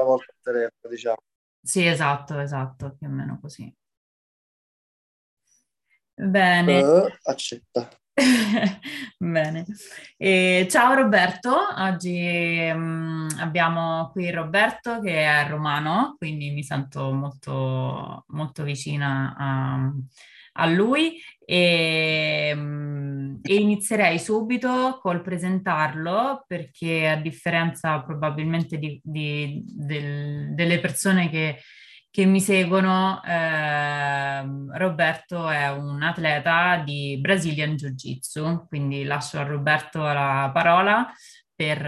volta al telefono, diciamo. Sì, esatto, esatto, più o meno così. Bene. Uh, accetta. Bene. E ciao Roberto, oggi um, abbiamo qui Roberto che è romano, quindi mi sento molto, molto vicina a, a lui e, um, e, inizierei subito col presentarlo perché a differenza probabilmente di, di, del, delle persone che che mi seguono, eh, Roberto è un atleta di Brazilian Jiu-Jitsu, quindi lascio a Roberto la parola per,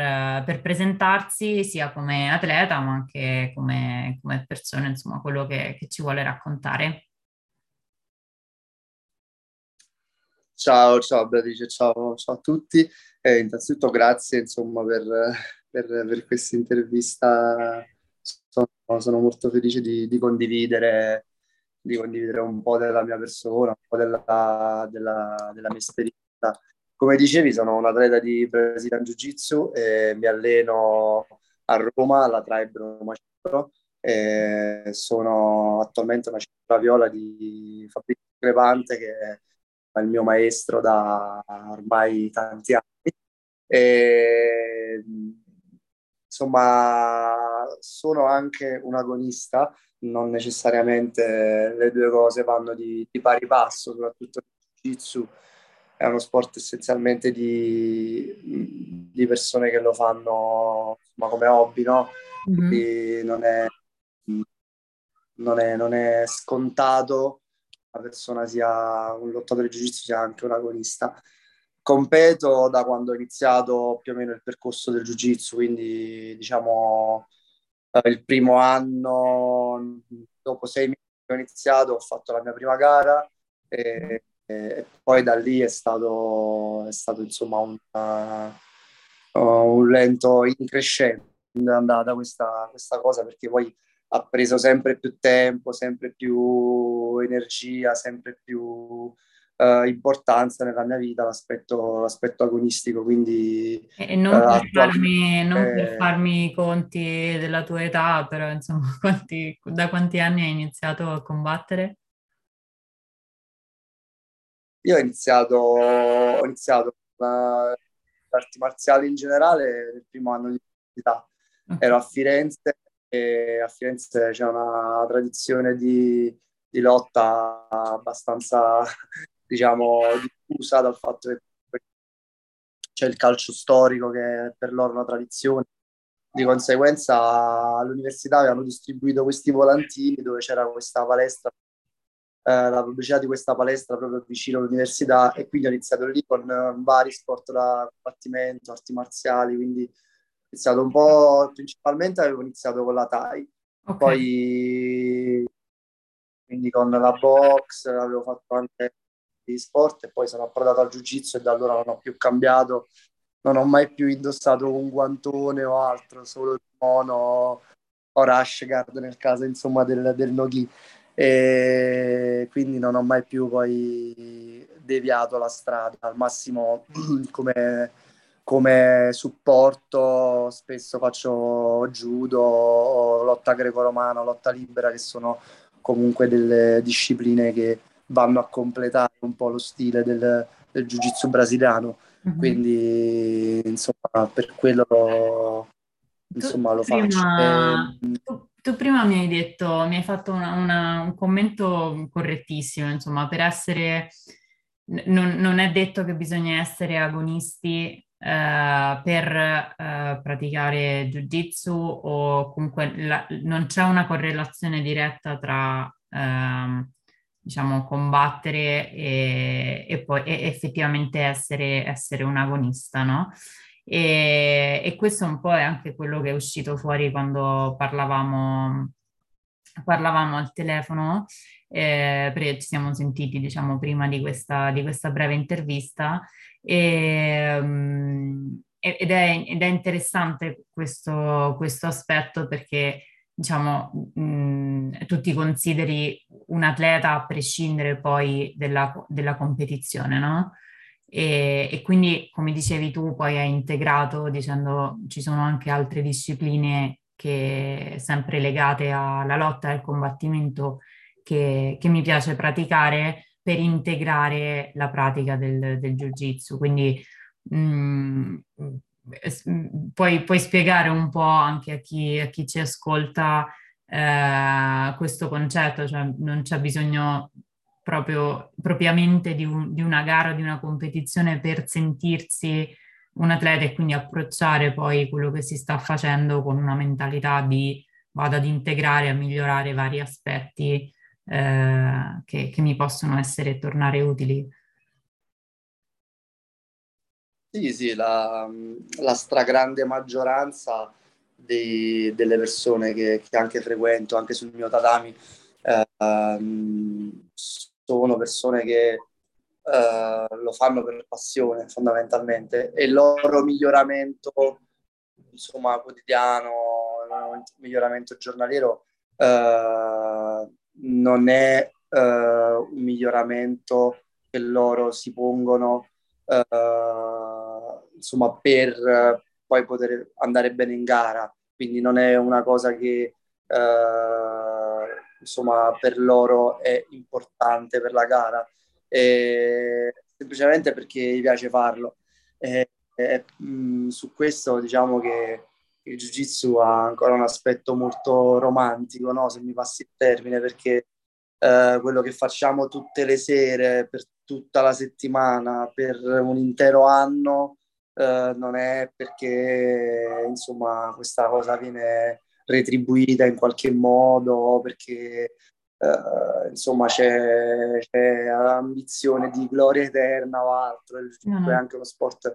per presentarsi sia come atleta ma anche come, come persona, insomma, quello che, che ci vuole raccontare. Ciao, ciao Beatrice, ciao, ciao a tutti. Eh, innanzitutto grazie insomma, per, per, per questa intervista sono, sono molto felice di, di, condividere, di, condividere, un po' della mia persona, un po' della, della, della mia esperienza. Come dicevi, sono un atleta di Brazilian Jiu-Jitsu e mi alleno a Roma, alla Tribe Roma e sono attualmente una cintura viola di Fabrizio Crepante che il mio maestro da ormai tanti anni. E, insomma, sono anche un agonista, non necessariamente le due cose vanno di, di pari passo, soprattutto il jiu-jitsu è uno sport essenzialmente di, di persone che lo fanno insomma, come hobby, no? Mm-hmm. Quindi non è, non, è, non è scontato persona sia un lottatore di jiu-jitsu sia anche un agonista. Competo da quando ho iniziato più o meno il percorso del jiu-jitsu, quindi diciamo eh, il primo anno, dopo sei mesi ho iniziato, ho fatto la mia prima gara e, e poi da lì è stato, è stato insomma un, uh, un lento increscente andata questa, questa cosa perché poi ha preso sempre più tempo, sempre più energia, sempre più uh, importanza nella mia vita l'aspetto, l'aspetto agonistico. Quindi, e non, uh, per farmi, non per farmi i conti della tua età, però insomma, quanti, da quanti anni hai iniziato a combattere? Io ho iniziato, ho iniziato uh, arti marziali in generale nel primo anno di università. Ero a Firenze a Firenze c'è una tradizione di, di lotta abbastanza diciamo, diffusa dal fatto che c'è il calcio storico che è per loro una tradizione. Di conseguenza all'università avevano distribuito questi volantini dove c'era questa palestra, eh, la pubblicità di questa palestra proprio vicino all'università e quindi ho iniziato lì con eh, vari sport da combattimento, arti marziali, quindi iniziato un po', principalmente avevo iniziato con la Thai, okay. poi quindi con la box, avevo fatto anche di sport e poi sono approdato al jiu-jitsu e da allora non ho più cambiato, non ho mai più indossato un guantone o altro, solo il mono o rush guard nel caso insomma del, del no-gi e quindi non ho mai più poi deviato la strada, al massimo come, come supporto spesso faccio judo, lotta greco-romana, lotta libera che sono comunque delle discipline che vanno a completare un po' lo stile del, del jiu-jitsu brasiliano. Mm-hmm. Quindi, insomma, per quello insomma, lo prima, faccio. Tu, tu, prima mi hai detto, mi hai fatto una, una, un commento correttissimo, insomma, per essere... Non, non è detto che bisogna essere agonisti Uh, per uh, praticare jiu-jitsu o comunque la, non c'è una correlazione diretta tra uh, diciamo, combattere e, e poi e effettivamente essere, essere, un agonista, no? E, e, questo un po' è anche quello che è uscito fuori quando parlavamo, parlavamo al telefono, eh, ci siamo sentiti, diciamo, prima di questa, di questa breve intervista. E, um, ed, è, ed, è, interessante questo, questo aspetto perché diciamo, mh, tu ti consideri un atleta a prescindere poi della, della competizione, no? E, e, quindi, come dicevi tu, poi hai integrato dicendo ci sono anche altre discipline che sempre legate alla lotta e al combattimento che, che mi piace praticare per integrare la pratica del, del jiu-jitsu. Quindi mh, mm, puoi, puoi, spiegare un po' anche a chi, a chi ci ascolta eh, questo concetto, cioè non c'è bisogno proprio propriamente di, un, di una gara, di una competizione per sentirsi un atleta e quindi approcciare poi quello che si sta facendo con una mentalità di vado ad integrare, a migliorare vari aspetti eh, che, che, mi possono essere tornare utili. Sì, sì, la, la stragrande maggioranza dei, delle persone che, che, anche frequento, anche sul mio tatami, eh, sono persone che eh, lo fanno per passione fondamentalmente e il loro miglioramento insomma quotidiano, miglioramento giornaliero eh, non è uh, un miglioramento che loro si pongono uh, insomma per uh, poi poter andare bene in gara. Quindi non è una cosa che insomma per loro è importante per la gara. E semplicemente perché gli piace farlo. E, e mh, mm, su questo diciamo che il jiu-jitsu ha ancora un aspetto molto romantico, no? se mi passi il termine, perché eh, quello che facciamo tutte le sere, per tutta la settimana, per un intero anno, eh, non è perché insomma questa cosa viene retribuita in qualche modo, perché eh, insomma c'è, c'è, ambizione di gloria eterna o altro, il mm. è anche uno sport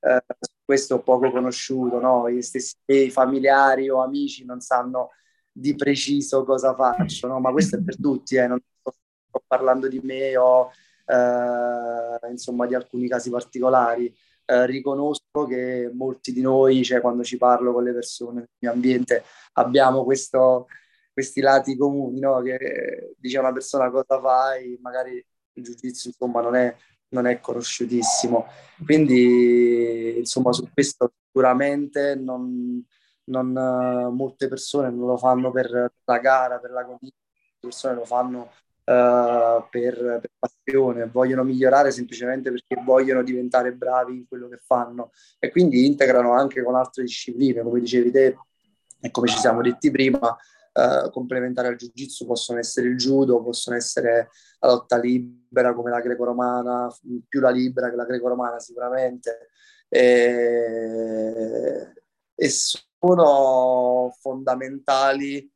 eh, questo poco conosciuto, no? gli stessi familiari o amici non sanno di preciso cosa faccio, no? ma questo è per tutti, eh? non sto, parlando di me o eh, insomma di alcuni casi particolari. Eh, riconosco che molti di noi, cioè quando ci parlo con le persone nel mio ambiente, abbiamo questo, questi lati comuni, no? che dice una persona cosa fai, magari il giudizio insomma non è non è conosciutissimo. Quindi, insomma, su questo sicuramente non, non, uh, molte persone non lo fanno per la gara, per la condizione, molte persone lo fanno uh, per, per, passione, vogliono migliorare semplicemente perché vogliono diventare bravi in quello che fanno e quindi integrano anche con altre discipline, come dicevi te e come ci siamo detti prima, uh, complementari al jiu-jitsu possono essere il judo, possono essere la lotta libera come la greco-romana, più la libera che la greco-romana sicuramente, e, e sono fondamentali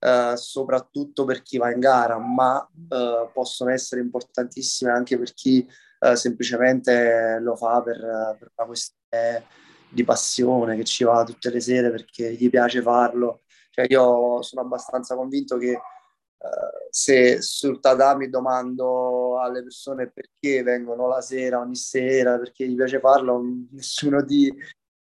uh, soprattutto per chi va in gara, ma uh, possono essere importantissime anche per chi semplicemente lo fa per, per una questione di passione, che ci va tutte le sere perché gli piace farlo cioè io sono abbastanza convinto che uh, se sul tatami domando alle persone perché vengono la sera, ogni sera, perché gli piace farlo, nessuno di,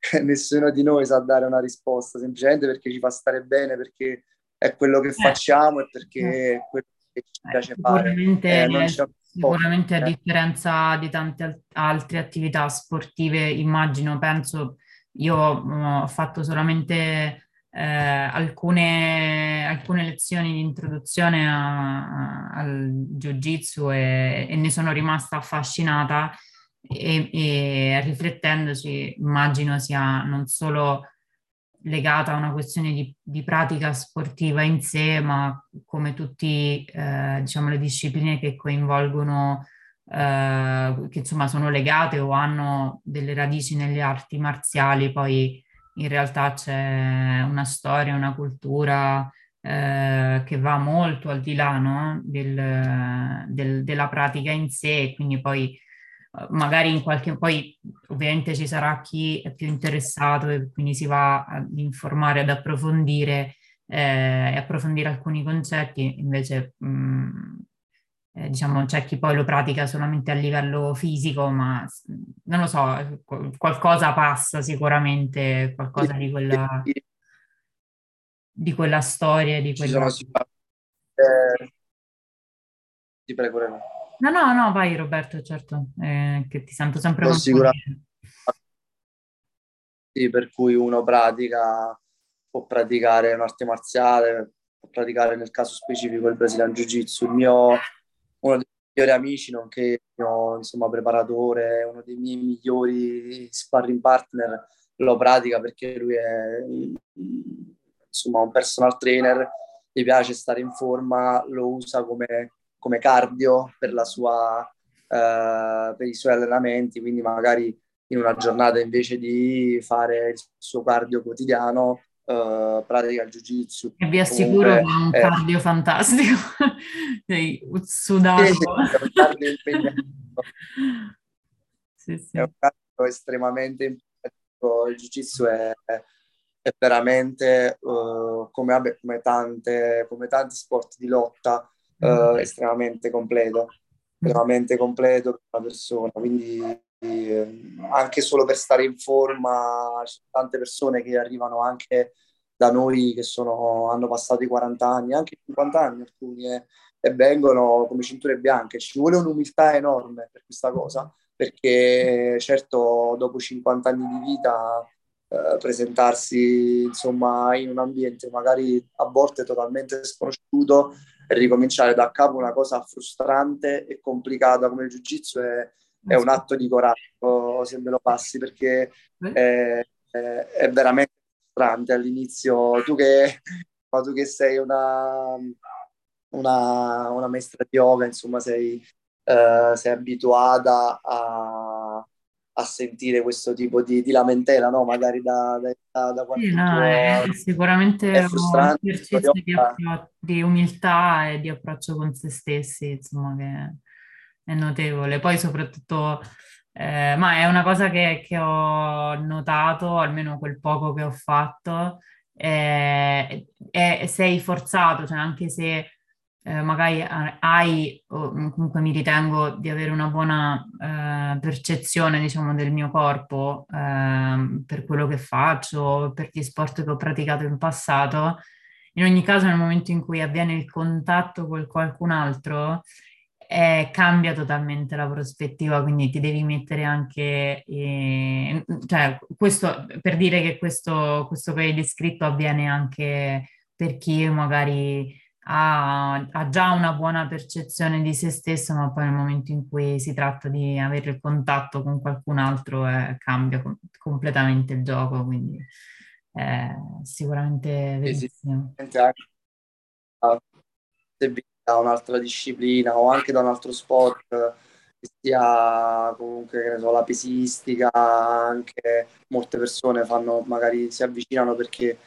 nessuno di noi sa dare una risposta, semplicemente perché ci fa stare bene, perché è quello che eh. facciamo e perché è quello che ci eh, piace sicuramente, fare. Eh, sicuramente a differenza di tante altre attività sportive, immagino, penso, io mm, ho fatto solamente eh, alcune, alcune, lezioni di introduzione a, a, al jiu-jitsu e, e, ne sono rimasta affascinata e, e, riflettendoci immagino sia non solo legata a una questione di, di pratica sportiva in sé, ma come tutte eh, diciamo, le discipline che coinvolgono Uh, che insomma sono legate o hanno delle radici nelle arti marziali, poi in realtà c'è una storia, una cultura eh, che va molto al di là no? del, del, della pratica in sé, quindi poi eh, magari in qualche poi ovviamente ci sarà chi è più interessato e quindi si va ad informare, ad approfondire eh, e approfondire alcuni concetti, invece mh, mm, eh, diciamo c'è chi poi lo pratica solamente a livello fisico, ma non lo so, qualcosa passa sicuramente, qualcosa di quella, di quella storia, di quella... Ci sono eh, ti prego, Reno. No, no, no, vai Roberto, certo, eh, che ti sento sempre con sicuramente. Sì, per cui uno pratica può praticare un'arte marziale, può praticare nel caso specifico il Brazilian Jiu-Jitsu. Il mio, uno dei migliori amici, nonché mio insomma, preparatore, uno dei miei migliori sparring partner, lo pratica perché lui è insomma, un personal trainer, gli piace stare in forma, lo usa come, come cardio per, sua, eh, per i suoi allenamenti, quindi magari in una giornata invece di fare il suo cardio quotidiano uh, pratica il jiu-jitsu. E vi assicuro Comunque, che è un eh, cardio fantastico, sei sudato. Sì, sì, è un cardio impegnativo. sì, sì. È un cardio estremamente impegnativo, il jiu-jitsu è, è veramente, uh, come, vabbè, come, tante, come tanti sport di lotta, uh, estremamente completo, estremamente completo per una persona, quindi anche solo per stare in forma, ci sono tante persone che arrivano anche da noi che sono, hanno passato i 40 anni, anche i 50 anni alcuni, eh, e vengono come cinture bianche. Ci vuole un'umiltà enorme per questa cosa, perché certo dopo 50 anni di vita eh, presentarsi insomma in un ambiente magari a volte totalmente sconosciuto e ricominciare da capo una cosa frustrante e complicata come il jiu-jitsu è è un atto di coraggio se me lo passi perché è, è, è veramente frustrante all'inizio. Tu che, tu che sei una, una, una, maestra di yoga, insomma, sei, uh, sei abituata a, a, sentire questo tipo di, di lamentela, no? Magari da, da, da qualche sì, no, è sicuramente è frustrante, un esercizio di, di, umiltà e di approccio con se stessi, insomma, che è notevole. Poi soprattutto, eh, ma è una cosa che, che, ho notato, almeno quel poco che ho fatto, eh, è, sei forzato, cioè anche se eh, magari hai, o comunque mi ritengo di avere una buona eh, percezione, diciamo, del mio corpo ehm, per quello che faccio, per gli sport che ho praticato in passato, in ogni caso nel momento in cui avviene il contatto con qualcun altro, eh, cambia totalmente la prospettiva, quindi ti devi mettere anche, eh, cioè questo per dire che questo, questo che hai descritto avviene anche per chi magari ha, ha, già una buona percezione di se stesso, ma poi nel momento in cui si tratta di avere il contatto con qualcun altro eh, cambia com- completamente il gioco, quindi è sicuramente verissimo. Sì, sì da un'altra disciplina o anche da un altro sport, che sia comunque che ne so, la pesistica, anche molte persone fanno, magari si avvicinano perché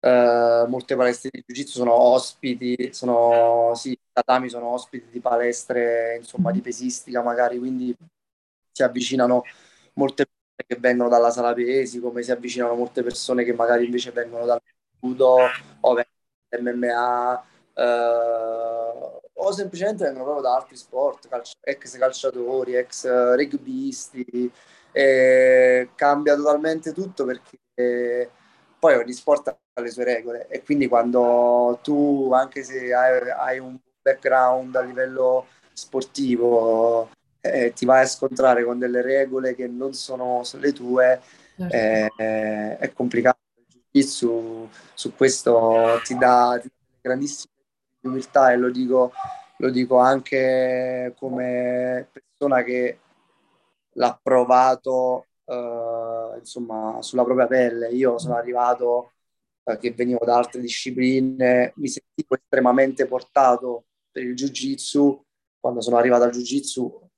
eh, molte palestre di jiu-jitsu sono ospiti, sono, sì, tatami sono ospiti di palestre, insomma, di pesistica magari, quindi si avvicinano molte persone che vengono dalla sala pesi, come si avvicinano molte persone che magari invece vengono dal judo o vengono dall'MMA, eh, o semplicemente vengono proprio da altri sport, calcio, ex calciatori, ex uh, rugbisti, e cambia totalmente tutto perché poi ogni sport ha le sue regole e quindi quando tu, anche se hai, hai un background a livello sportivo, eh, ti vai a scontrare con delle regole che non sono le tue, certo. eh, è complicato. Il su, su questo ti dà, ti dà grandissime umiltà e lo dico, lo dico anche come persona che l'ha provato eh, insomma sulla propria pelle. Io sono arrivato eh, che venivo da altre discipline, mi sentivo estremamente portato per il jiu-jitsu. Quando sono arrivato al jiu-jitsu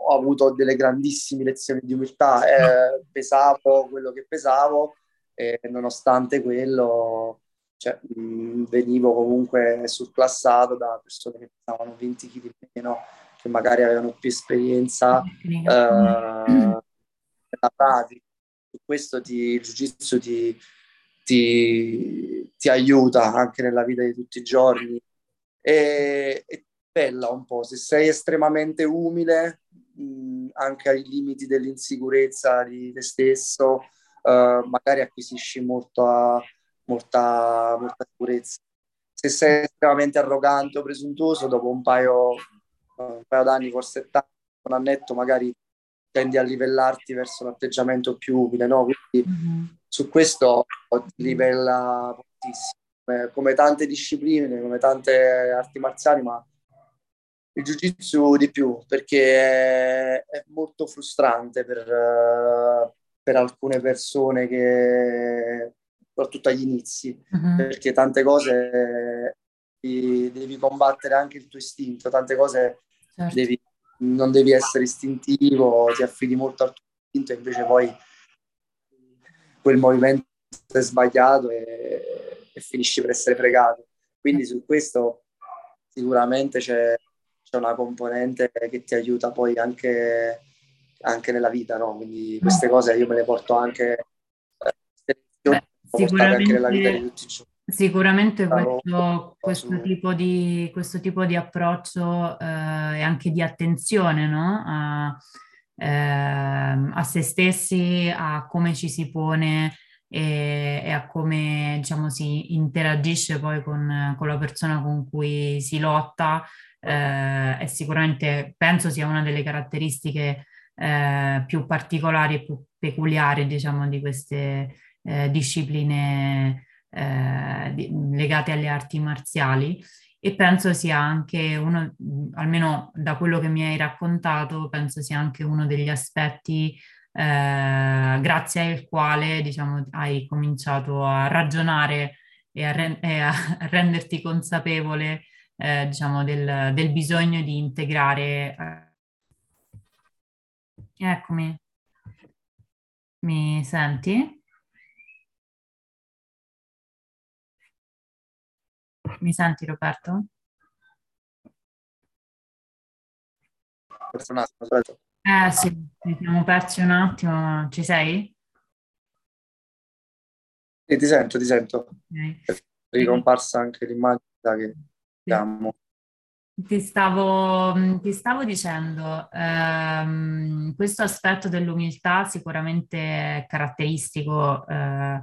ho avuto delle grandissime lezioni di umiltà, eh, pesavo quello che pesavo e nonostante quello cioè, mh, venivo comunque surclassato da persone che pesavano 20 kg meno, che magari avevano più esperienza eh, nella pratica. Su questo ti, il jiu-jitsu ti, ti, ti, aiuta anche nella vita di tutti i giorni e, e bella un po', se sei estremamente umile, mh, anche ai limiti dell'insicurezza di te stesso, uh, magari acquisisci molto a, molta, molta sicurezza. Se sei estremamente arrogante o presuntuoso, dopo un paio, un paio d'anni, forse tanto, un annetto, magari tendi a livellarti verso un atteggiamento più umile, no? Quindi mm-hmm. su questo ti livella moltissimo, come, come tante discipline, come tante arti marziali, ma il jiu-jitsu di più, perché è, è molto frustrante per, per, alcune persone che, soprattutto agli inizi, uh-huh. perché tante cose devi, devi, combattere anche il tuo istinto, tante cose certo. devi, non devi essere istintivo, ti affidi molto al tuo istinto, invece poi quel movimento è sbagliato e, e finisci per essere fregato. Quindi su questo sicuramente c'è c'è una componente che ti aiuta poi anche, anche nella vita, no? Quindi queste cose io me le porto anche, eh, sicuramente. Sicuramente questo, questo, tipo di, questo, tipo di, approccio eh, e anche di attenzione no? a, eh, a, se stessi, a come ci si pone e, e a come diciamo, si interagisce poi con, con, la persona con cui si lotta, eh, è sicuramente, penso sia una delle caratteristiche eh, più particolari e più peculiari, diciamo, di queste eh, discipline eh, legate alle arti marziali. E penso sia anche uno, almeno da quello che mi hai raccontato, penso sia anche uno degli aspetti eh, grazie al quale diciamo, hai cominciato a ragionare e a, re- e a renderti consapevole eh, diciamo, del, del, bisogno di integrare. Eh, eccomi, mi senti? Mi senti Roberto? Eh sì, ci siamo persi un attimo, ci sei? Sì, ti sento, ti sento. Okay. È ricomparsa anche l'immagine che Diciamo. Ti stavo, ti stavo dicendo, ehm, questo aspetto dell'umiltà sicuramente è caratteristico, eh,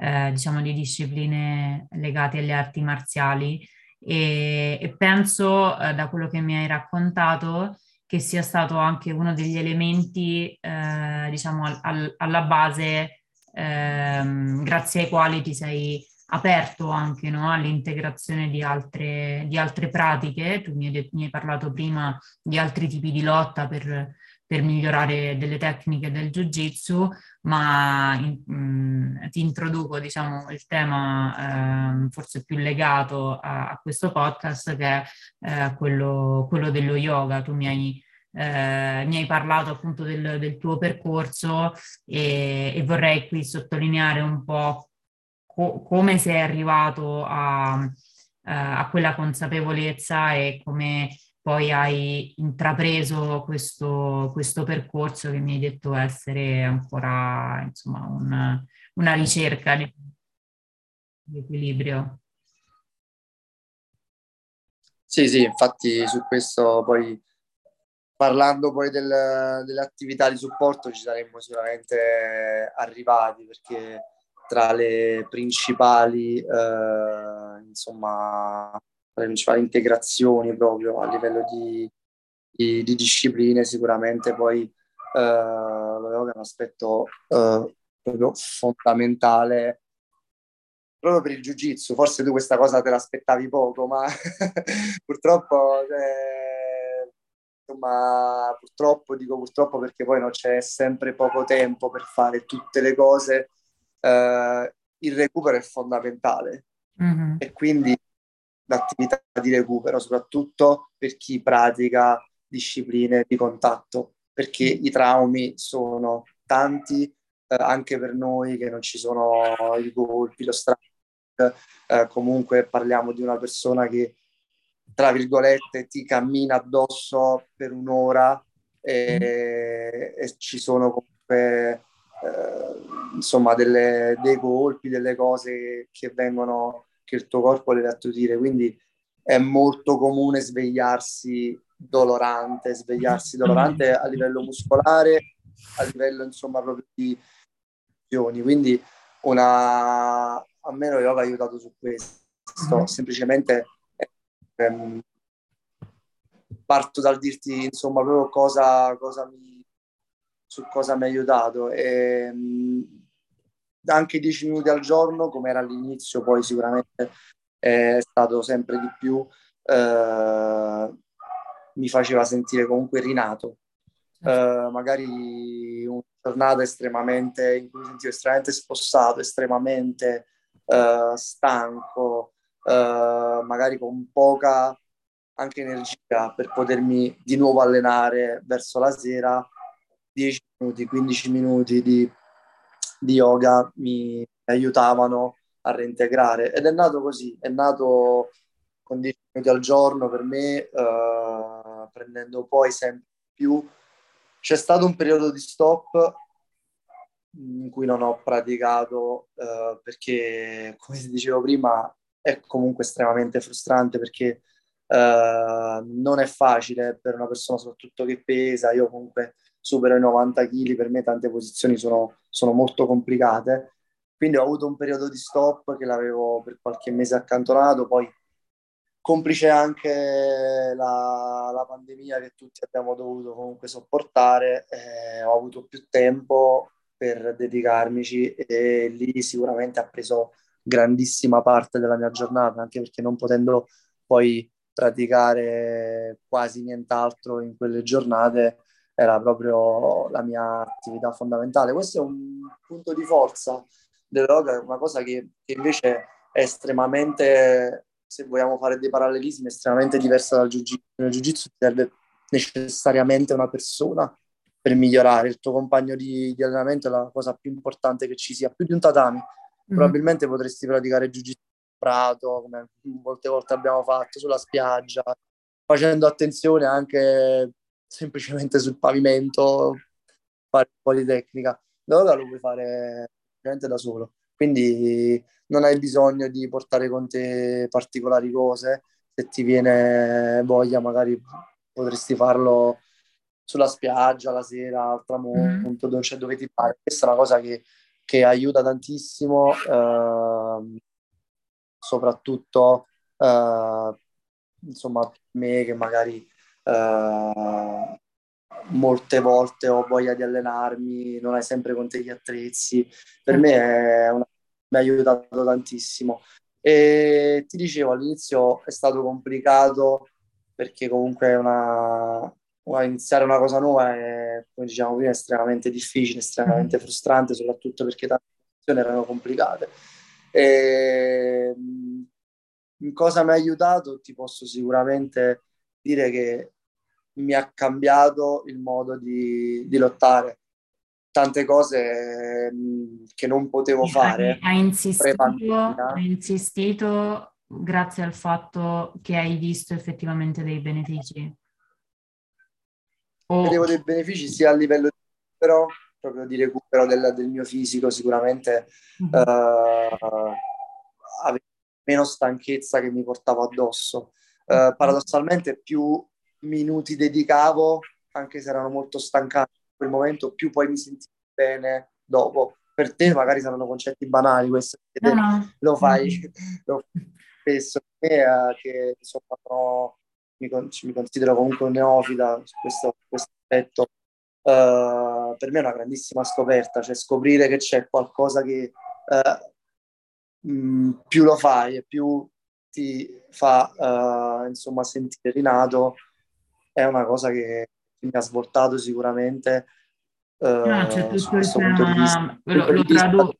eh, diciamo, di discipline legate alle arti marziali e, e penso, eh, da quello che mi hai raccontato, che sia stato anche uno degli elementi, eh, diciamo, al, al, alla base, ehm, grazie ai quali ti sei aperto anche no, all'integrazione di altre, di altre, pratiche. Tu mi hai, mi hai, parlato prima di altri tipi di lotta per, per migliorare delle tecniche del jiu-jitsu, ma in, mh, mm, ti introduco diciamo, il tema eh, forse più legato a, a, questo podcast che è eh, quello, quello, dello yoga. Tu mi hai, eh, mi hai parlato appunto del, del tuo percorso e, e vorrei qui sottolineare un po' co- come sei arrivato a, uh, a quella consapevolezza e come poi hai intrapreso questo, questo, percorso che mi hai detto essere ancora insomma, un, una ricerca di, equilibrio. Sì, sì, infatti su questo poi parlando poi del, delle attività di supporto ci saremmo sicuramente arrivati perché tra le principali, eh, insomma, le principali integrazioni proprio a livello di, di, di discipline, sicuramente poi eh, lo yoga è un aspetto eh, proprio fondamentale proprio per il jiu-jitsu. Forse tu questa cosa te l'aspettavi poco, ma purtroppo, eh, insomma, purtroppo dico purtroppo perché poi non c'è sempre poco tempo per fare tutte le cose eh, il recupero è fondamentale mm-hmm. e quindi l'attività di recupero, soprattutto per chi pratica discipline di contatto, perché mm. i traumi sono tanti eh, anche per noi che non ci sono i colpi, lo strike, eh, comunque parliamo di una persona che tra virgolette ti cammina addosso per un'ora e, mm. e ci sono comunque eh, insomma delle, dei colpi, delle cose che vengono, che il tuo corpo deve attutire, quindi è molto comune svegliarsi dolorante, svegliarsi dolorante a livello muscolare, a livello insomma proprio di azioni, quindi una, a me lo yoga ha aiutato su questo, mm-hmm. semplicemente ehm, parto dal dirti insomma proprio cosa, cosa mi su cosa mi ha aiutato. E, mh, anche 10 minuti al giorno, come era all'inizio, poi sicuramente è stato sempre di più, eh, mi faceva sentire comunque rinato. Eh, magari una giornata estremamente in cui mi sentivo estremamente spossato, estremamente eh, stanco, eh, magari con poca anche energia per potermi di nuovo allenare verso la sera, 10 minuti, 15 minuti di, di yoga mi aiutavano a reintegrare ed è nato così, è nato con 10 minuti al giorno per me, eh, prendendo poi sempre più. C'è stato un periodo di stop in cui non ho praticato eh, perché, come ti dicevo prima, è comunque estremamente frustrante perché eh, non è facile per una persona soprattutto che pesa, io comunque supero i 90 kg, per me tante posizioni sono, sono molto complicate, quindi ho avuto un periodo di stop che l'avevo per qualche mese accantonato, poi complice anche la, la pandemia che tutti abbiamo dovuto comunque sopportare, eh, ho avuto più tempo per dedicarmici e lì sicuramente ha preso grandissima parte della mia giornata, anche perché non potendo poi praticare quasi nient'altro in quelle giornate era proprio la mia attività fondamentale. Questo è un punto di forza del yoga, è una cosa che, che invece è estremamente, se vogliamo fare dei parallelismi, estremamente diversa dal jiu-jitsu. Nel jiu-jitsu serve necessariamente una persona per migliorare. Il tuo compagno di, di, allenamento è la cosa più importante che ci sia, più di un tatami. Mm. Probabilmente potresti praticare jiu-jitsu prato, come molte volte abbiamo fatto, sulla spiaggia, facendo attenzione anche semplicemente sul pavimento, fare un po' di tecnica. Allora lo puoi fare da solo. Quindi non hai bisogno di portare con te particolari cose. Se ti viene voglia, magari potresti farlo sulla spiaggia la sera, al tramonto, mm. dove, ti pare. Questa è una cosa che, che aiuta tantissimo, eh, soprattutto eh, insomma me che magari eh, molte volte ho voglia di allenarmi, non hai sempre con te gli attrezzi. Per me è una, mi ha aiutato tantissimo. E ti dicevo, all'inizio è stato complicato perché comunque una, iniziare una cosa nuova è, come diciamo prima, estremamente difficile, estremamente mm. frustrante, soprattutto perché tante situazioni erano complicate. E, in cosa mi ha aiutato? Ti posso sicuramente dire che mi ha cambiato il modo di, di lottare. Tante cose che non potevo fare. Hai insistito, hai insistito grazie al fatto che hai visto effettivamente dei benefici. Oh. Vedevo dei benefici sia a livello di recupero, proprio di recupero del, del mio fisico, sicuramente mm-hmm. uh, avevo meno stanchezza che mi portavo addosso. Uh, paradossalmente più minuti dedicavo, anche se erano molto stancati in quel momento, più poi mi sentivo bene dopo. Per te magari saranno concetti banali, questo no, no. lo fai lo spesso. Me, uh, che insomma no, mi, mi, considero comunque un neofita su questo, questo aspetto. Uh, per me è una grandissima scoperta, cioè scoprire che c'è qualcosa che uh, mh, più lo fai e più ti fa uh, insomma sentire rinato è una cosa che mi ha svoltato sicuramente. No, c'è tutto il tema, lo, lo, tradu-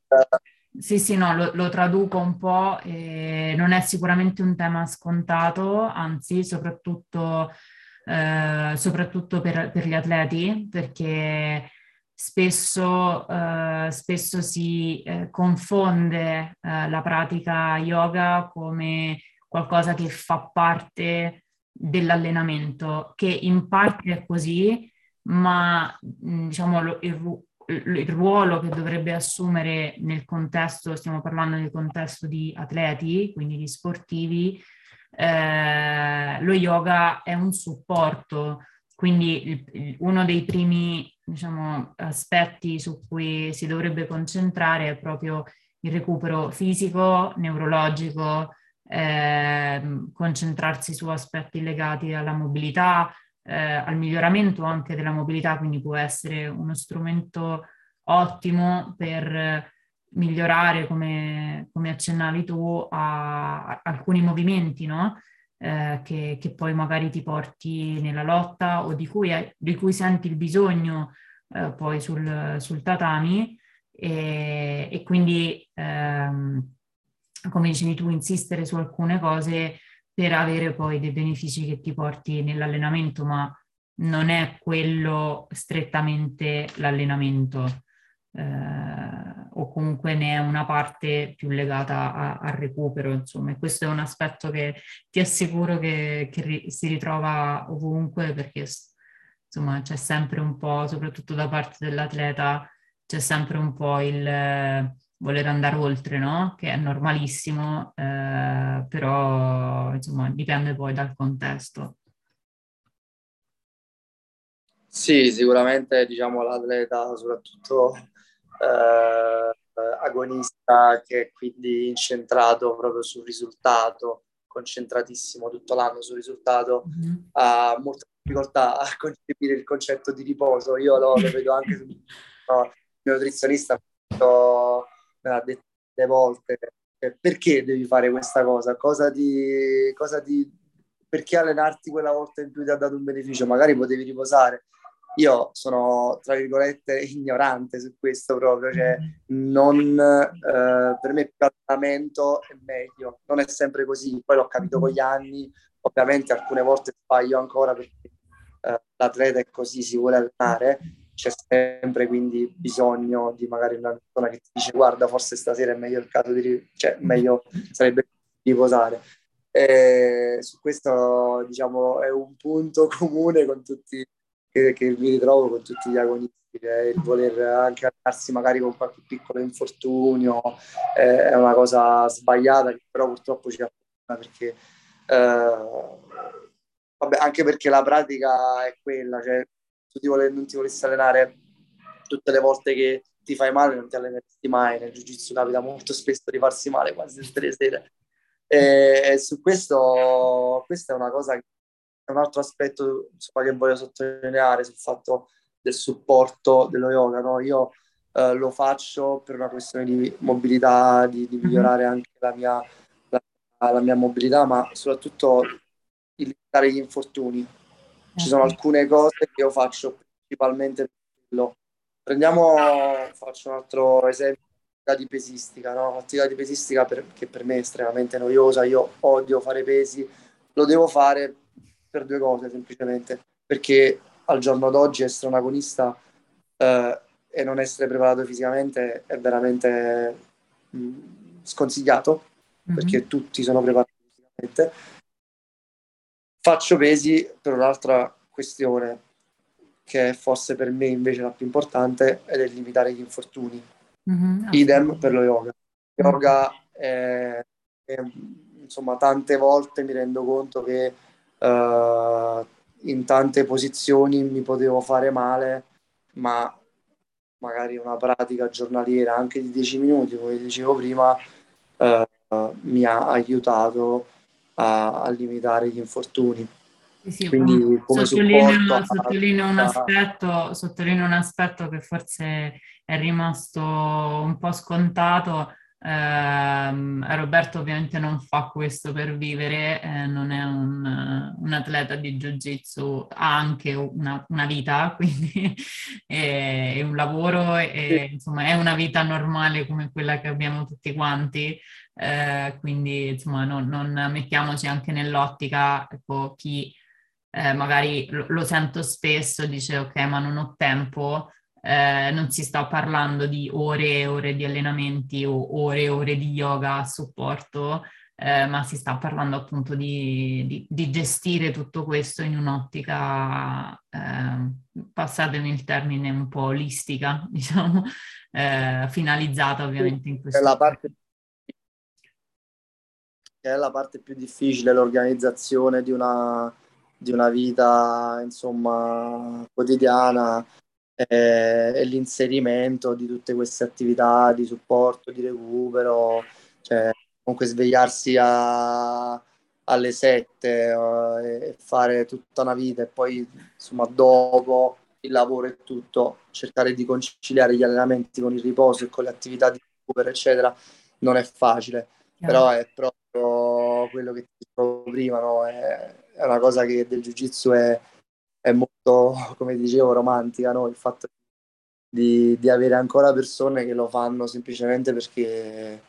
sì, sì, no, lo, lo, traduco un po', e non è sicuramente un tema scontato, anzi, soprattutto, eh, soprattutto per, per, gli atleti, perché spesso, eh, spesso si eh, confonde eh, la pratica yoga come qualcosa che fa parte dell'allenamento, che in parte è così, ma diciamo il, il ruolo che dovrebbe assumere nel contesto, stiamo parlando del contesto di atleti, quindi di sportivi, eh, lo yoga è un supporto, quindi il, il, uno dei primi diciamo, aspetti su cui si dovrebbe concentrare è proprio il recupero fisico, neurologico, eh, concentrarsi su aspetti legati alla mobilità, eh, al miglioramento anche della mobilità, quindi può essere uno strumento ottimo per migliorare, come, come accennavi tu, a, a alcuni movimenti, no? Eh, che, che, poi magari ti porti nella lotta o di cui, di cui senti il bisogno eh, poi sul, sul tatami e, e quindi, ehm, come dicevi tu, insistere su alcune cose per avere poi dei benefici che ti porti nell'allenamento, ma non è quello strettamente l'allenamento. Eh, o comunque ne è una parte più legata al recupero, insomma, e questo è un aspetto che ti assicuro che, che ri, si ritrova ovunque perché insomma c'è sempre un po', soprattutto da parte dell'atleta, c'è sempre un po' il voler andare oltre, no? Che è normalissimo, eh, però insomma dipende poi dal contesto. Sì, sicuramente diciamo l'atleta, soprattutto eh, agonista, che è quindi incentrato proprio sul risultato, concentratissimo tutto l'anno sul risultato, mm-hmm. ha molta difficoltà a concepire il concetto di riposo. Io lo, lo vedo anche su no, il nutrizionista, me l'ha detto delle volte, cioè, perché devi fare questa cosa? Cosa di, cosa di, perché allenarti quella volta in più ti ha dato un beneficio? Magari potevi riposare. Io sono, tra virgolette, ignorante su questo proprio, cioè non, eh, per me più allenamento è meglio, non è sempre così, poi l'ho capito con gli anni, ovviamente alcune volte sbaglio ancora perché eh, l'atleta è così, si vuole allenare, c'è sempre quindi bisogno di magari una persona che ti dice guarda forse stasera è meglio il caso di cioè meglio sarebbe riposare. E su questo diciamo è un punto comune con tutti che, che mi ritrovo con tutti gli agonisti il voler anche allenarsi magari con qualche piccolo infortunio è una cosa sbagliata che però purtroppo ci affronta perché eh, vabbè, anche perché la pratica è quella, cioè tu ti vole, non ti volessi allenare tutte le volte che ti fai male, non ti alleneresti mai. Nel jiu-jitsu capita molto spesso di farsi male quasi tutte le sere. E, e su questo, questa è una cosa è un altro aspetto insomma, che voglio sottolineare sul fatto del supporto dello yoga. No? Io eh, lo faccio per una questione di mobilità, di, di migliorare anche la mia, la, la mia mobilità, ma soprattutto limitare gli infortuni. Ci sono alcune cose che io faccio principalmente per quello. Prendiamo, faccio un altro esempio, di pesistica, no? L'attività di pesistica per, che per me è estremamente noiosa, io odio fare pesi, lo devo fare per due cose semplicemente, perché al giorno d'oggi essere un agonista eh, e non essere preparato fisicamente è veramente mh, mm, sconsigliato, mm-hmm. perché tutti sono preparati fisicamente Faccio pesi per un'altra questione che è forse per me invece la più importante ed è limitare gli infortuni. Mm-hmm, Idem per lo yoga. Yoga è, è, insomma tante volte mi rendo conto che uh, in tante posizioni mi potevo fare male, ma magari una pratica giornaliera anche di 10 minuti, come dicevo prima, uh, mi ha aiutato a, a limitare gli infortuni. Sì, Quindi, come sottolineo, sottolineo, un aspetto, sottolineo un aspetto che forse è rimasto un po' scontato. Eh, Roberto ovviamente non fa questo per vivere, eh, non è un, un, atleta di jiu-jitsu, ha anche una, una vita, quindi è, è, un lavoro, e, insomma è una vita normale come quella che abbiamo tutti quanti, eh, quindi insomma non, non, mettiamoci anche nell'ottica, ecco, chi eh, magari lo, lo, sento spesso, dice ok ma non ho tempo, eh, non si sta parlando di ore e ore di allenamenti o ore e ore di yoga a supporto, eh, ma si sta parlando appunto di, di, di gestire tutto questo in un'ottica, eh, passatemi il termine, un po' olistica, diciamo, eh, finalizzata ovviamente in questo. È la parte che è la parte più difficile, l'organizzazione di una, di una vita insomma quotidiana e, e, l'inserimento di tutte queste attività di supporto, di recupero, cioè comunque svegliarsi a, alle 7 uh, e fare tutta una vita e poi insomma dopo il lavoro e tutto cercare di conciliare gli allenamenti con il riposo e con le attività di recupero eccetera non è facile yeah. però è proprio quello che ti dicevo prima no? è, è, una cosa che del jiu jitsu è, è molto come dicevo romantica no? il fatto di, di, avere ancora persone che lo fanno semplicemente perché,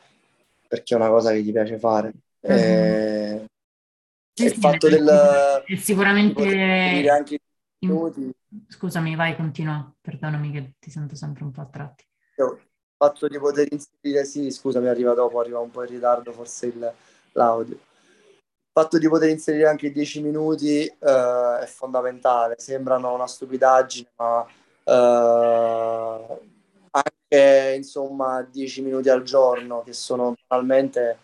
perché è una cosa che gli piace fare mm-hmm. e, sì, il sì, fatto del sicuramente anche minuti. Scusami, vai, continua. Perdonami che ti sento sempre un po' a tratti. Il fatto di poter inserire, sì, scusami, arriva dopo, arriva un po' in ritardo forse il, l'audio. Fatto di poter inserire anche 10 minuti uh, è fondamentale. Sembrano una stupidaggine, ma uh, anche insomma 10 minuti al giorno che sono totalmente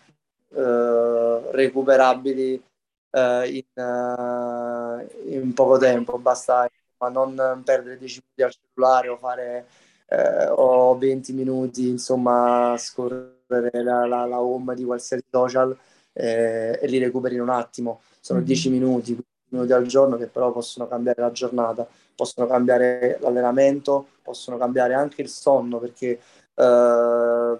uh, recuperabili in, in, poco tempo, basta ma non perdere 10 minuti al cellulare o fare eh, o 20 minuti insomma scorrere la, la, la home di qualsiasi social eh, e li recuperi in un attimo sono 10 mm-hmm. minuti, 15 minuti al giorno che però possono cambiare la giornata possono cambiare l'allenamento possono cambiare anche il sonno perché eh,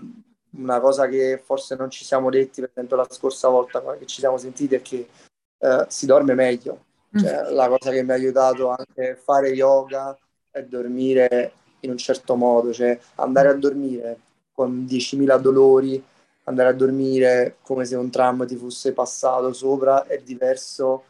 una cosa che forse non ci siamo detti per esempio la scorsa volta che ci siamo sentiti è che eh, si dorme meglio. Cioè, mm. La cosa che mi ha aiutato anche a fare yoga è dormire in un certo modo, cioè andare a dormire con 10.000 dolori, andare a dormire come se un tram ti fosse passato sopra è diverso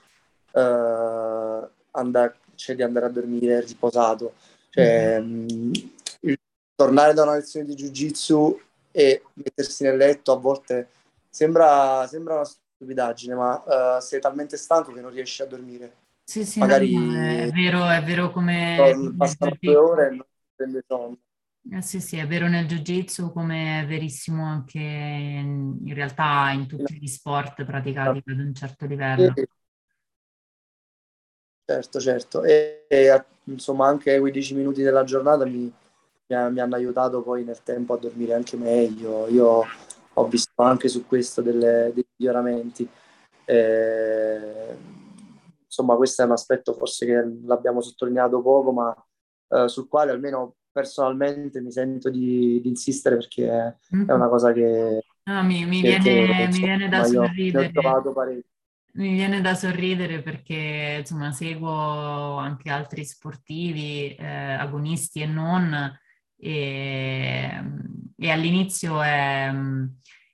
eh, andare, cioè, di andare a dormire riposato. Cioè, mm. mh, il, tornare da una lezione di jiu-jitsu e mettersi nel letto a volte sembra, sembra una stupidaggine, ma uh, sei talmente stanco che non riesci a dormire. Sì, sì, Magari no, è vero, è vero come... Passano due ore e non prende sonno. Eh, sì, sì, è vero nel jiu-jitsu come è verissimo anche in, in realtà in tutti gli sport praticati ad un certo livello. Certo, certo. E, e, insomma anche quei dieci minuti della giornata mi, mi, mi, hanno aiutato poi nel tempo a dormire anche meglio. Io ho visto anche su questo delle, dei miglioramenti. Eh, insomma, questo è un aspetto forse che l'abbiamo sottolineato poco, ma eh, sul quale almeno personalmente mi sento di, di insistere perché è, mm-hmm. è, una cosa che... No, mi, mi, che, viene, che, mi viene, da sorridere. Mi viene da sorridere perché insomma seguo anche altri sportivi, eh, agonisti e non, e, e all'inizio è,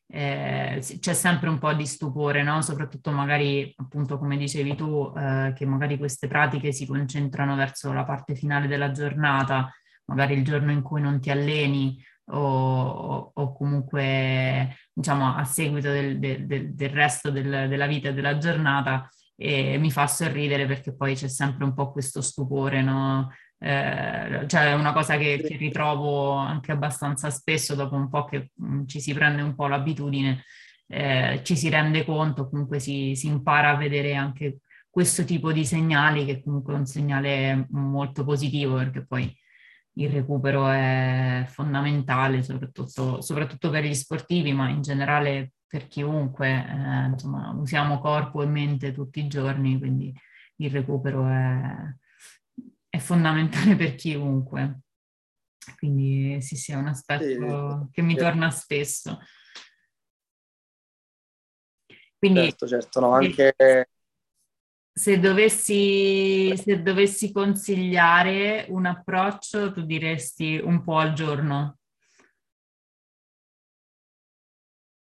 eh, c'è sempre un po' di stupore, no? soprattutto magari appunto come dicevi tu, eh, che magari queste pratiche si concentrano verso la parte finale della giornata, magari il giorno in cui non ti alleni o, o comunque diciamo a seguito del, del, del resto del, della vita e della giornata e mi fa sorridere perché poi c'è sempre un po' questo stupore, no? eh, cioè è una cosa che, che, ritrovo anche abbastanza spesso dopo un po' che mm, ci si prende un po' l'abitudine, eh, ci si rende conto, comunque si, si, impara a vedere anche questo tipo di segnali che comunque è un segnale molto positivo perché poi il recupero è fondamentale soprattutto, soprattutto per gli sportivi ma in generale per chiunque, eh, insomma usiamo corpo e mente tutti i giorni quindi il recupero è, è fondamentale per chiunque. Quindi sì, sì, è un aspetto sì, che mi torna spesso. Quindi, certo, certo, no, anche... Se dovessi, se dovessi consigliare un approccio, tu diresti un po' al giorno.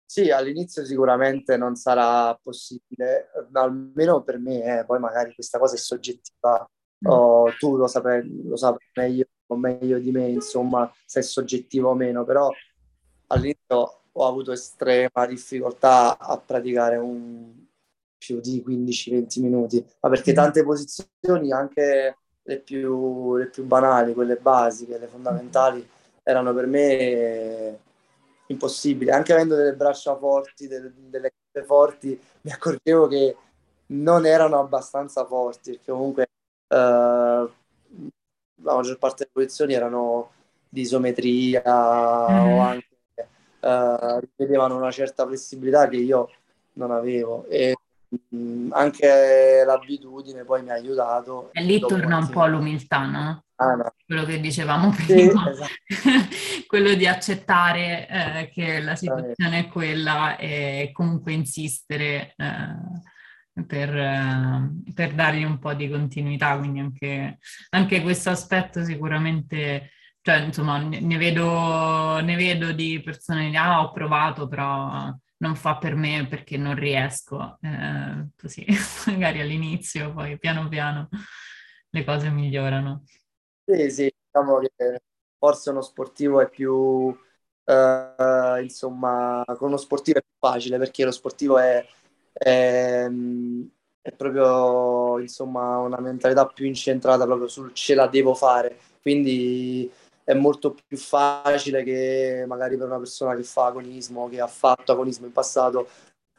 Sì, all'inizio sicuramente non sarà possibile, almeno per me, eh, poi magari questa cosa è soggettiva oh, tu lo saprai, lo saprai meglio, meglio di me, insomma, se è soggettivo o meno, però all'inizio ho avuto estrema difficoltà a praticare un più di 15-20 minuti, ma perché mm. tante posizioni, anche le più, le più banali, quelle basiche, le fondamentali, erano per me impossibili. Anche avendo delle braccia forti, delle, delle gambe forti, mi accorgevo che non erano abbastanza forti, perché comunque Uh, la maggior parte delle posizioni erano di isometria mm. o anche uh, richiedevano una certa flessibilità che io non avevo e anche l'abitudine poi mi ha aiutato. E lì torna un po' l'umiltà, no? Ah, no. Quello che dicevamo prima, sì, esatto. quello di accettare eh, che la situazione è quella e comunque insistere eh, per, eh, per, dargli un po' di continuità, quindi anche, anche questo aspetto sicuramente cioè insomma ne vedo, ne vedo di persone ah, ho provato però non fa per me perché non riesco, eh, così magari all'inizio, poi piano piano le cose migliorano. Sì, sì, diciamo che forse uno sportivo è più, eh, insomma, con uno sportivo è più facile perché lo sportivo è, è, è proprio, insomma, una mentalità più incentrata proprio sul ce la devo fare, quindi è molto più facile che magari per una persona che fa agonismo, che ha fatto agonismo in passato,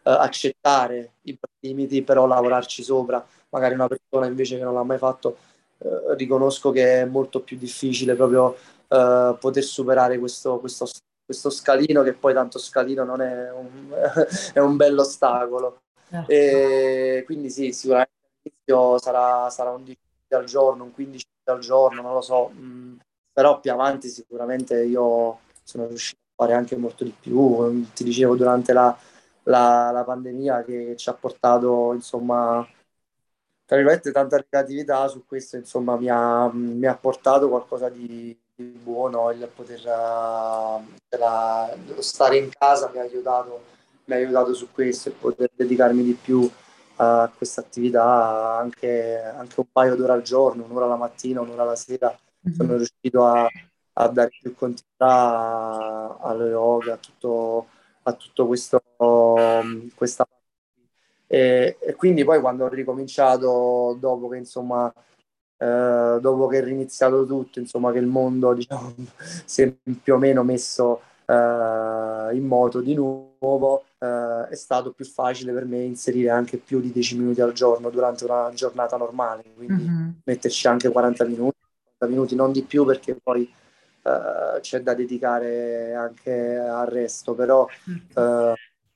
eh, accettare i limiti, però lavorarci sopra. Magari una persona invece che non l'ha mai fatto, eh, riconosco che è molto più difficile proprio eh, poter superare questo, questo, questo, scalino, che poi tanto scalino non è un, è un bello ostacolo. Certo. E quindi sì, sicuramente sarà, sarà un 10 al giorno, un 15 al giorno, non lo so. Mh, mm, però più avanti sicuramente io sono riuscito a fare anche molto di più. Ti dicevo durante la, la, la pandemia che ci ha portato, insomma, tra virgolette, tanta negatività su questo, insomma, mi ha, mi ha portato qualcosa di, di, buono, il poter uh, la, stare in casa mi ha aiutato, mi ha aiutato su questo e poter dedicarmi di più a questa attività anche, anche un paio d'ore al giorno, un'ora la mattina, un'ora la sera sono mhm. riuscito a, a dare più continuità allo yoga, a tutto, a tutto questo, questa parte. E, e, quindi poi quando ho ricominciato, dopo che insomma, eh, dopo che è riniziato tutto, insomma, che il mondo diciamo, si è più o meno messo eh, in moto di nuovo, eh, è stato più facile per me inserire anche più di 10 minuti al giorno durante una giornata normale, quindi mm-hmm. metterci anche 40 minuti minuti, non di più perché poi uh, c'è da dedicare anche al resto, però uh,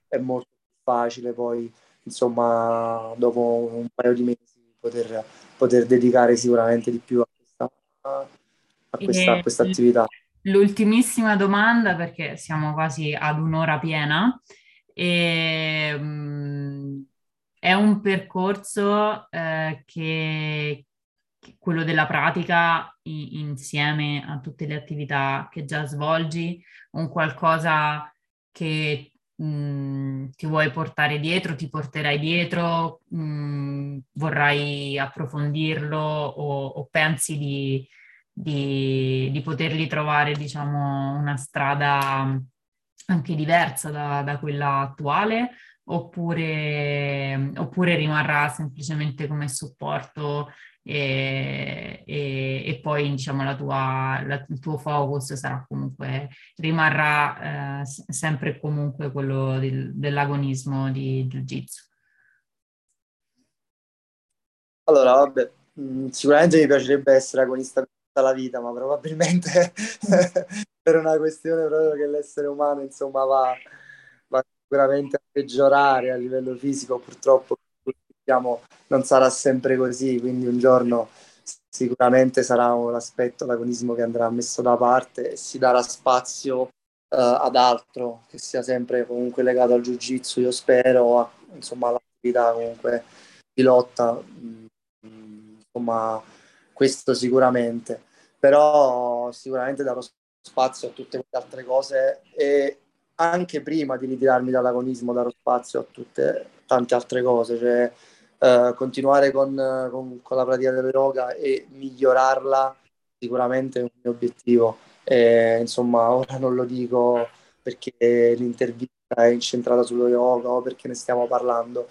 è molto facile poi, insomma, dopo un paio di mesi poter, poter dedicare sicuramente di più a questa, a questa, a questa attività. L'ultimissima domanda, perché siamo quasi ad un'ora piena, e, um, è un percorso eh, che, quello della pratica i- insieme a tutte le attività che già svolgi, un qualcosa che mh, ti vuoi portare dietro, ti porterai dietro, mh, vorrai approfondirlo o, o pensi di, di, di, poterli trovare, diciamo, una strada anche diversa da, da quella attuale? Oppure, oppure rimarrà semplicemente come supporto e, e, e poi diciamo la tua, la, il tuo focus sarà comunque, rimarrà eh, sempre comunque quello del, dell'agonismo di Jiu-Jitsu. Allora, vabbè, mm, sicuramente mi piacerebbe essere agonista per tutta la vita, ma probabilmente per una questione proprio che l'essere umano, insomma, va, va sicuramente a peggiorare a livello fisico, purtroppo diciamo, non sarà sempre così, quindi un giorno sicuramente sarà un aspetto, l'agonismo che andrà messo da parte e si darà spazio uh, ad altro, che sia sempre comunque legato al jiu-jitsu, io spero, a, insomma, all'attività comunque di lotta, mm, insomma, questo sicuramente, però sicuramente darò spazio a tutte queste altre cose e anche prima di ritirarmi dall'agonismo darò spazio a tutte tante altre cose, cioè eh, continuare con, con, con, la pratica dello yoga e migliorarla sicuramente è un mio obiettivo. E, insomma, ora non lo dico perché l'intervista è incentrata sullo yoga o perché ne stiamo parlando,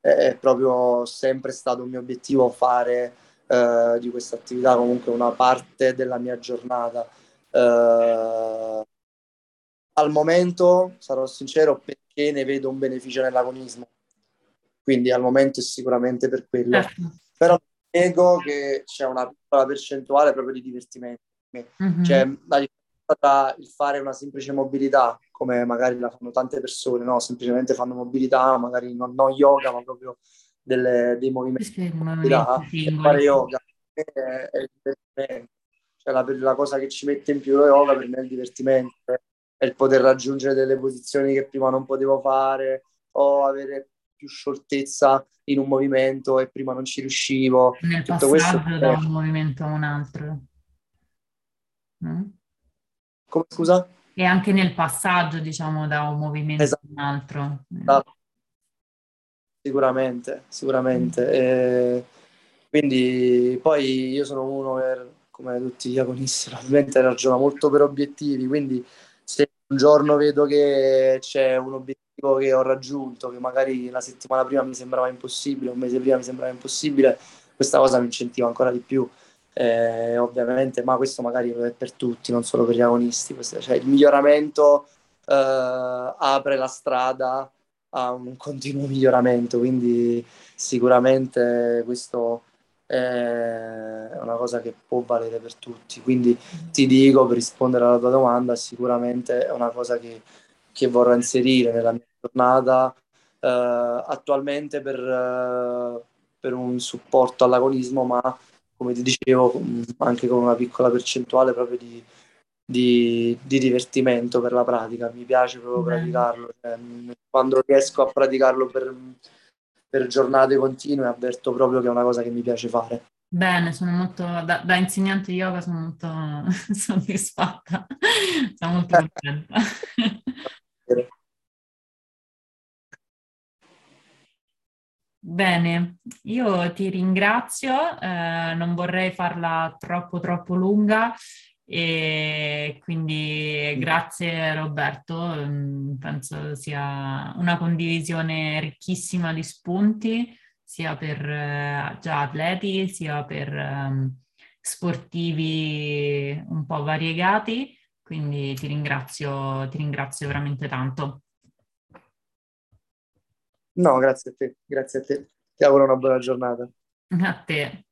è proprio sempre stato un mio obiettivo fare eh, di questa attività comunque una parte della mia giornata. Eh, al momento, sarò sincero, perché ne vedo un beneficio nell'agonismo quindi al momento è sicuramente per quello. Certo. Però nego che c'è una piccola percentuale proprio di divertimento. Mm-hmm. Cioè, la tra il fare una semplice mobilità, come magari la fanno tante persone, no? Semplicemente fanno mobilità, magari non, non yoga, ma proprio delle, dei movimenti di mobilità, fare yoga è, è il divertimento. Cioè la, la, cosa che ci mette in più lo yoga per me è il divertimento, è il poter raggiungere delle posizioni che prima non potevo fare o avere più scioltezza in un movimento e prima non ci riuscivo. Nel Tutto passaggio questo da un movimento a un altro. Mm? Come scusa? E anche nel passaggio, diciamo, da un movimento esatto. a un altro. Esatto. Sicuramente, sicuramente. Mm. E quindi poi io sono uno che, come tutti gli agonisti, ovviamente ragiona molto per obiettivi, quindi se un giorno vedo che c'è un obiettivo che ho raggiunto, che magari la settimana prima mi sembrava impossibile, un mese prima mi sembrava impossibile, questa cosa mi incentiva ancora di più eh, ovviamente, ma questo magari è per tutti, non solo per gli agonisti. Questo, cioè, il miglioramento eh, apre la strada a un continuo miglioramento, quindi sicuramente questo è una cosa che può valere per tutti. Quindi ti dico, per rispondere alla tua domanda, sicuramente è una cosa che, che vorrò inserire nella mia giornata. Uh, attualmente per, uh, per un supporto all'agonismo, ma come ti dicevo, anche con una piccola percentuale proprio di, di, di divertimento per la pratica. Mi piace proprio praticarlo. Cioè, quando riesco a praticarlo per, per giornate continue, avverto proprio che è una cosa che mi piace fare. Bene, sono molto, da, da insegnante yoga sono molto soddisfatta, sono molto contenta. Bene, io ti ringrazio, eh, non vorrei farla troppo troppo lunga e quindi grazie Roberto, mm, penso sia una condivisione ricchissima di spunti sia per eh, già atleti sia per um, sportivi un po' variegati, quindi ti ringrazio, ti ringrazio veramente tanto. No, grazie a te, grazie a te. Ti auguro una buona giornata. A te.